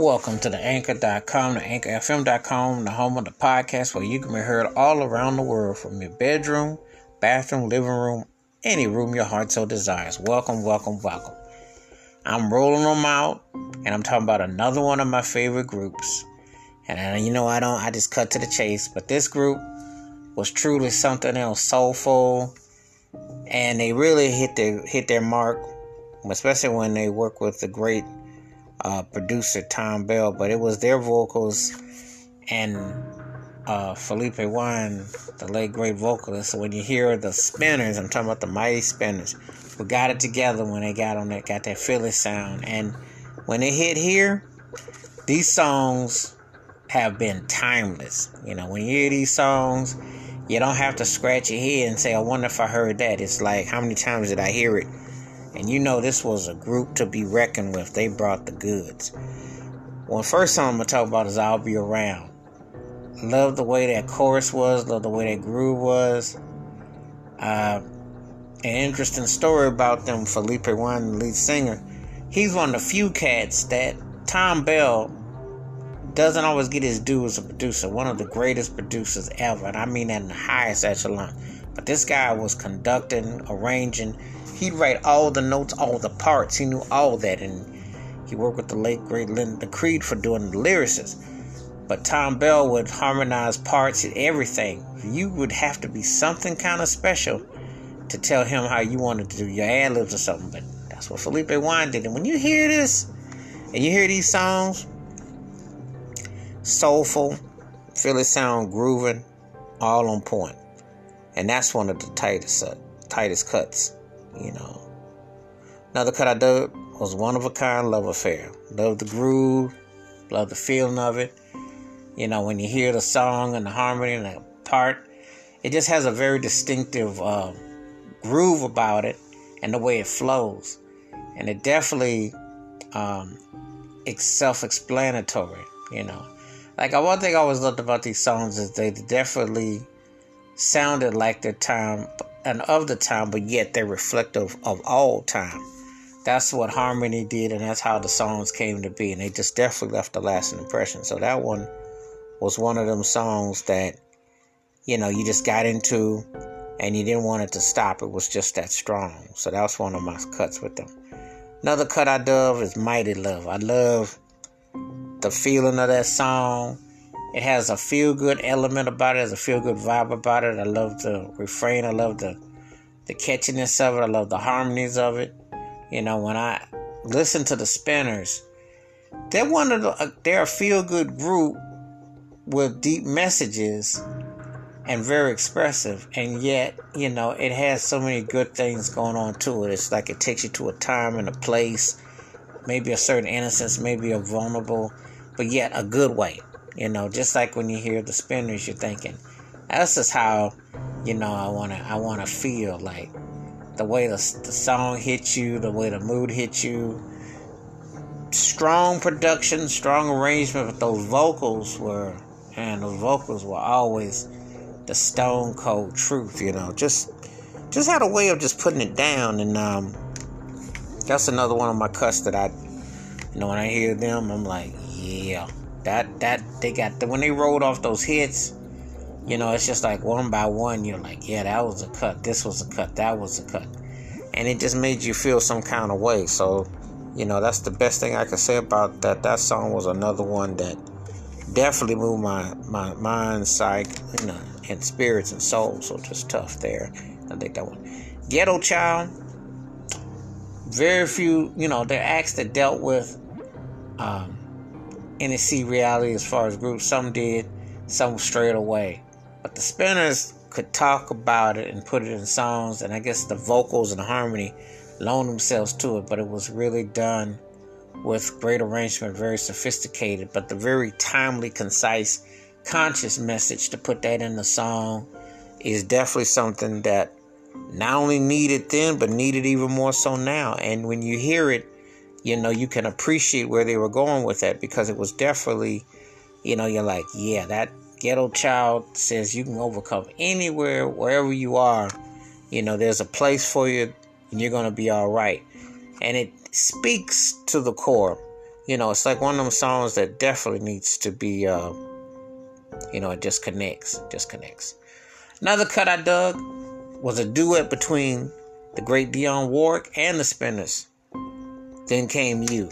Welcome to the anchor.com, the anchorfm.com, the home of the podcast where you can be heard all around the world from your bedroom, bathroom, living room, any room your heart so desires. Welcome, welcome, welcome. I'm rolling them out and I'm talking about another one of my favorite groups. And you know, I don't, I just cut to the chase, but this group was truly something else soulful and they really hit their hit their mark especially when they work with the great uh, producer Thom Bell, but it was their vocals and uh, Philippé Wynne, the late great vocalist. So when you hear the Spinners, I'm talking about the Mighty Spinners, who got it together when they got on that, got that Philly sound. And when they hit here, these songs have been timeless. You know, when you hear these songs, you don't have to scratch your head and say, I wonder if I heard that. It's like, how many times did I hear it? And you know this was a group to be reckoned with. They brought the goods. Well, first song I'm gonna talk about is I'll Be Around. Love the way that chorus was, love the way that groove was. Uh, an interesting story about them, Philippé Wynne, the lead singer. He's one of the few cats that Thom Bell doesn't always get his due as a producer. One of the greatest producers ever, and I mean that in the highest echelon. But this guy was conducting, arranging, he'd write all the notes, all the parts. He knew all that, and he worked with the late great Linda Creed for doing the lyrics. But Thom Bell would harmonize parts and everything. You would have to be something kind of special to tell him how you wanted to do your ad libs or something. But that's what Philippé Wynne did. And when you hear this, and you hear these songs, soulful, it sound grooving, all on point. And that's one of the tightest, uh, tightest cuts you know. Another cut I did was One of a Kind Love Affair. Love the groove, love the feeling of it. You know, when you hear the song and the harmony and the part, it just has a very distinctive uh, groove about it and the way it flows. And it definitely um, it's self-explanatory, you know. Like one thing I always loved about these songs is they definitely sounded like their time and of the time, but yet they're reflective of all time. That's what Harmony did, and that's how the songs came to be, and they just definitely left a lasting impression. So that one was one of them songs that, you know, you just got into and you didn't want it to stop. It was just that strong. So that was one of my cuts with them. Another cut I love is Mighty Love. I love the feeling of that song it has a feel good element about it, It has a feel good vibe about it. I love the refrain, I love the the catchiness of it, I love the harmonies of it. You know, when I listen to the Spinners, they're one of the uh, they're a feel good group with deep messages and very expressive. And yet you know it has so many good things going on to it. It's like it takes you to a time and a place maybe a certain innocence maybe a vulnerable but yet a good way you know, just like when you hear the spinners, you're thinking, that's just how, you know, I wanna I wanna feel like the way the, the song hits you, the way the mood hits you. Strong production, strong arrangement, but those vocals were, and those vocals were always the stone cold truth. You know, just just had a way of just putting it down, and um, that's another one of my cuts that I, you know, when I hear them, I'm like, yeah that that they got the, when they rolled off those hits, you know, it's just like one by one. You're like, yeah, that was a cut. This was a cut. That was a cut, and it just made you feel some kind of way. So, you know, that's the best thing I could say about that. That song was another one that definitely moved my my mind, psyche, you know, and spirits and soul. So just tough there. I think that one. Ghetto Child. Very few, you know, they're acts that dealt with um, NSC reality as far as groups. Some did, some straight away. But the Spinners could talk about it and put it in songs, and I guess the vocals and the harmony loaned themselves to it, but it was really done with great arrangement, very sophisticated, but the very timely, concise, conscious message to put that in the song is definitely something that not only needed then, but needed even more so now. And when you hear it, you know, you can appreciate where they were going with that because it was definitely, you know, you're like, yeah, that ghetto child says you can overcome anywhere, wherever you are. You know, there's a place for you and you're going to be all right. And it speaks to the core you know, it's like one of them songs that definitely needs to be, uh, you know, it just connects, just connects. Another cut I dug was a duet between the great Dionne Warwick and the Spinners. Then came you.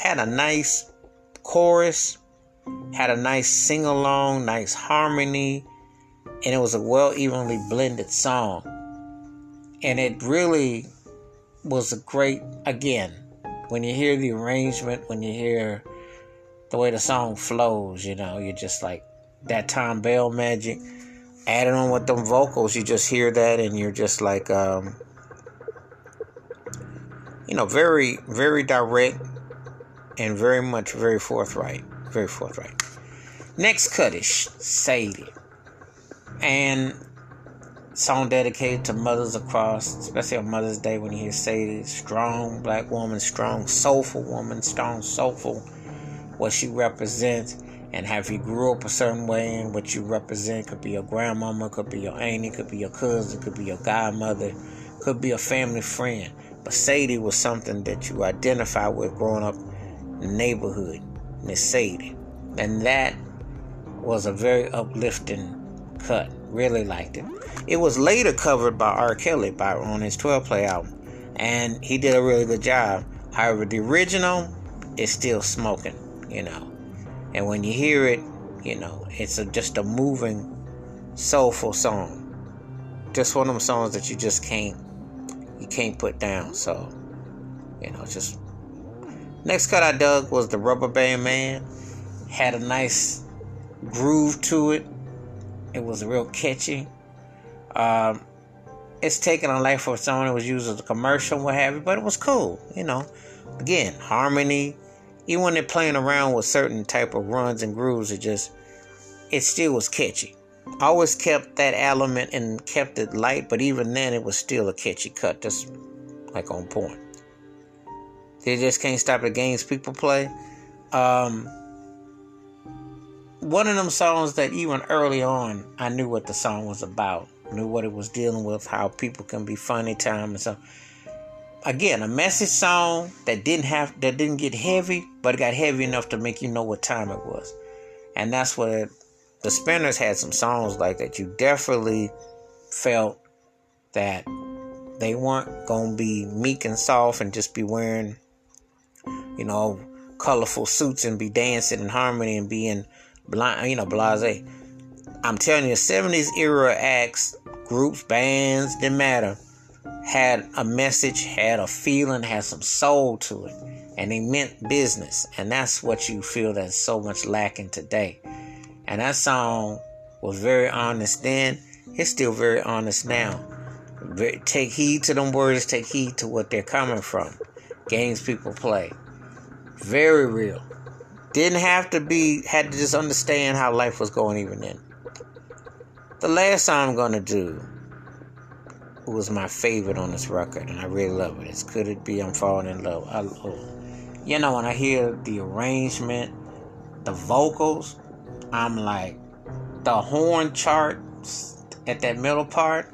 Had a nice chorus, had a nice sing along, nice harmony, and it was a well evenly blended song. And it really was a great, again, when you hear the arrangement, when you hear the way the song flows, you know, you're just like that Thom Bell magic. Adding on with them vocals, you just hear that and you're just like, um, you know, very, very direct and very much very forthright. Very forthright. Next is Sadie. And song dedicated to mothers across, especially on Mother's Day when you hear Sadie, strong black woman, strong soulful woman, strong soulful, what she represents, and have you grew up a certain way and what you represent could be your grandmama, could be your auntie, could be your cousin, could be your godmother, could be a family friend. But Sadie was something that you identify with growing up neighborhood, Miss Sadie. And that was a very uplifting cut. Really liked it. It was later covered by R. Kelly by on his 12 play album. And he did a really good job. However, the original is still smoking, you know. And when you hear it, you know, it's a, just a moving, soulful song. Just one of them songs that you just can't you can't put down. So, you know, just next cut I dug was the Rubber Band Man. Had a nice groove to it. It was real catchy. Um, it's taken a life of its own. It was used as a commercial, what have you, but it was cool. You know, again, harmony. Even when they're playing around with certain type of runs and grooves, it just it still was catchy. I always kept that element and kept it light, but even then it was still a catchy cut, just like on point. They just can't stop the games people play. Um, one of them songs that even early on I knew what the song was about, knew what it was dealing with, how people can be funny time and stuff. Again, a message song that didn't have that didn't get heavy, but it got heavy enough to make you know what time it was, and that's what the Spinners had some songs like that. You definitely felt that they weren't gonna be meek and soft and just be wearing, you know, colorful suits and be dancing in harmony and being blind, you know, blase. I'm telling you, 70s era acts, groups, bands, didn't matter, had a message, had a feeling, had some soul to it, and they meant business. And that's what you feel that's so much lacking today. And that song was very honest then. It's still very honest now. Take heed to them words, take heed to what they're coming from. Games people play. Very real. Didn't have to be, had to just understand how life was going even then. The last song I'm going to do was my favorite on this record, and I really love it. It's Could It Be I'm Falling in Love. I, oh. You know, when I hear the arrangement, the vocals, I'm like, the horn charts at that middle part,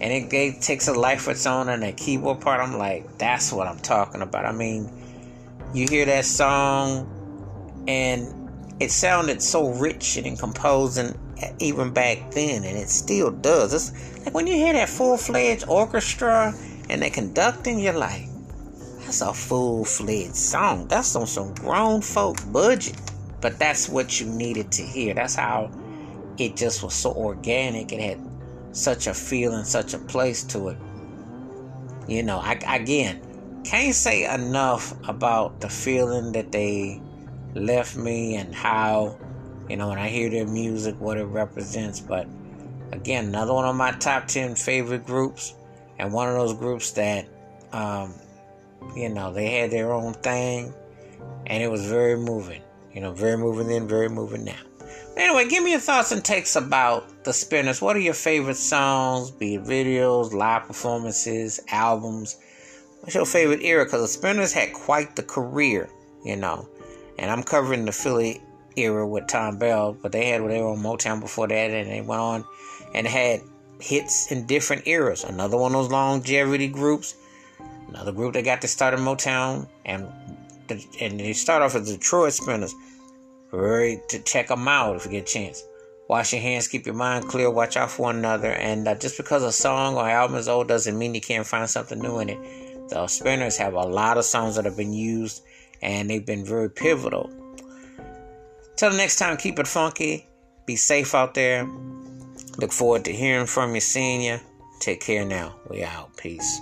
and it takes a life of its own on that keyboard part. I'm like, that's what I'm talking about. I mean, you hear that song and it sounded so rich and composing even back then, and it still does. It's like when you hear that full fledged orchestra and they conducting, you're like, that's a full fledged song. That's on some grown folk budget. But that's what you needed to hear. That's how it just was so organic. It had such a feeling, such a place to it. You know, I again can't say enough about the feeling that they left me and how, you know, when I hear their music, what it represents. But again, another one of my top 10 favorite groups, and one of those groups that, um, you know, they had their own thing, and it was very moving. You know, very moving then, very moving now. Anyway, give me your thoughts and takes about the Spinners. What are your favorite songs, be it videos, live performances, albums? What's your favorite era? Because the Spinners had quite the career, you know. And I'm covering the Philly era with Thom Bell, but they had they were on Motown before that, and they went on and had hits in different eras. Another one of those longevity groups, another group that got to start in Motown and and they start off as Detroit Spinners. Very to check them out if you get a chance. Wash your hands, keep your mind clear, watch out for one another. And uh, just because a song or album is old doesn't mean you can't find something new in it. The Spinners have a lot of songs that have been used and they've been very pivotal. Till the next time, keep it funky. Be safe out there. Look forward to hearing from you, seeing you. Take care now. We out. Peace.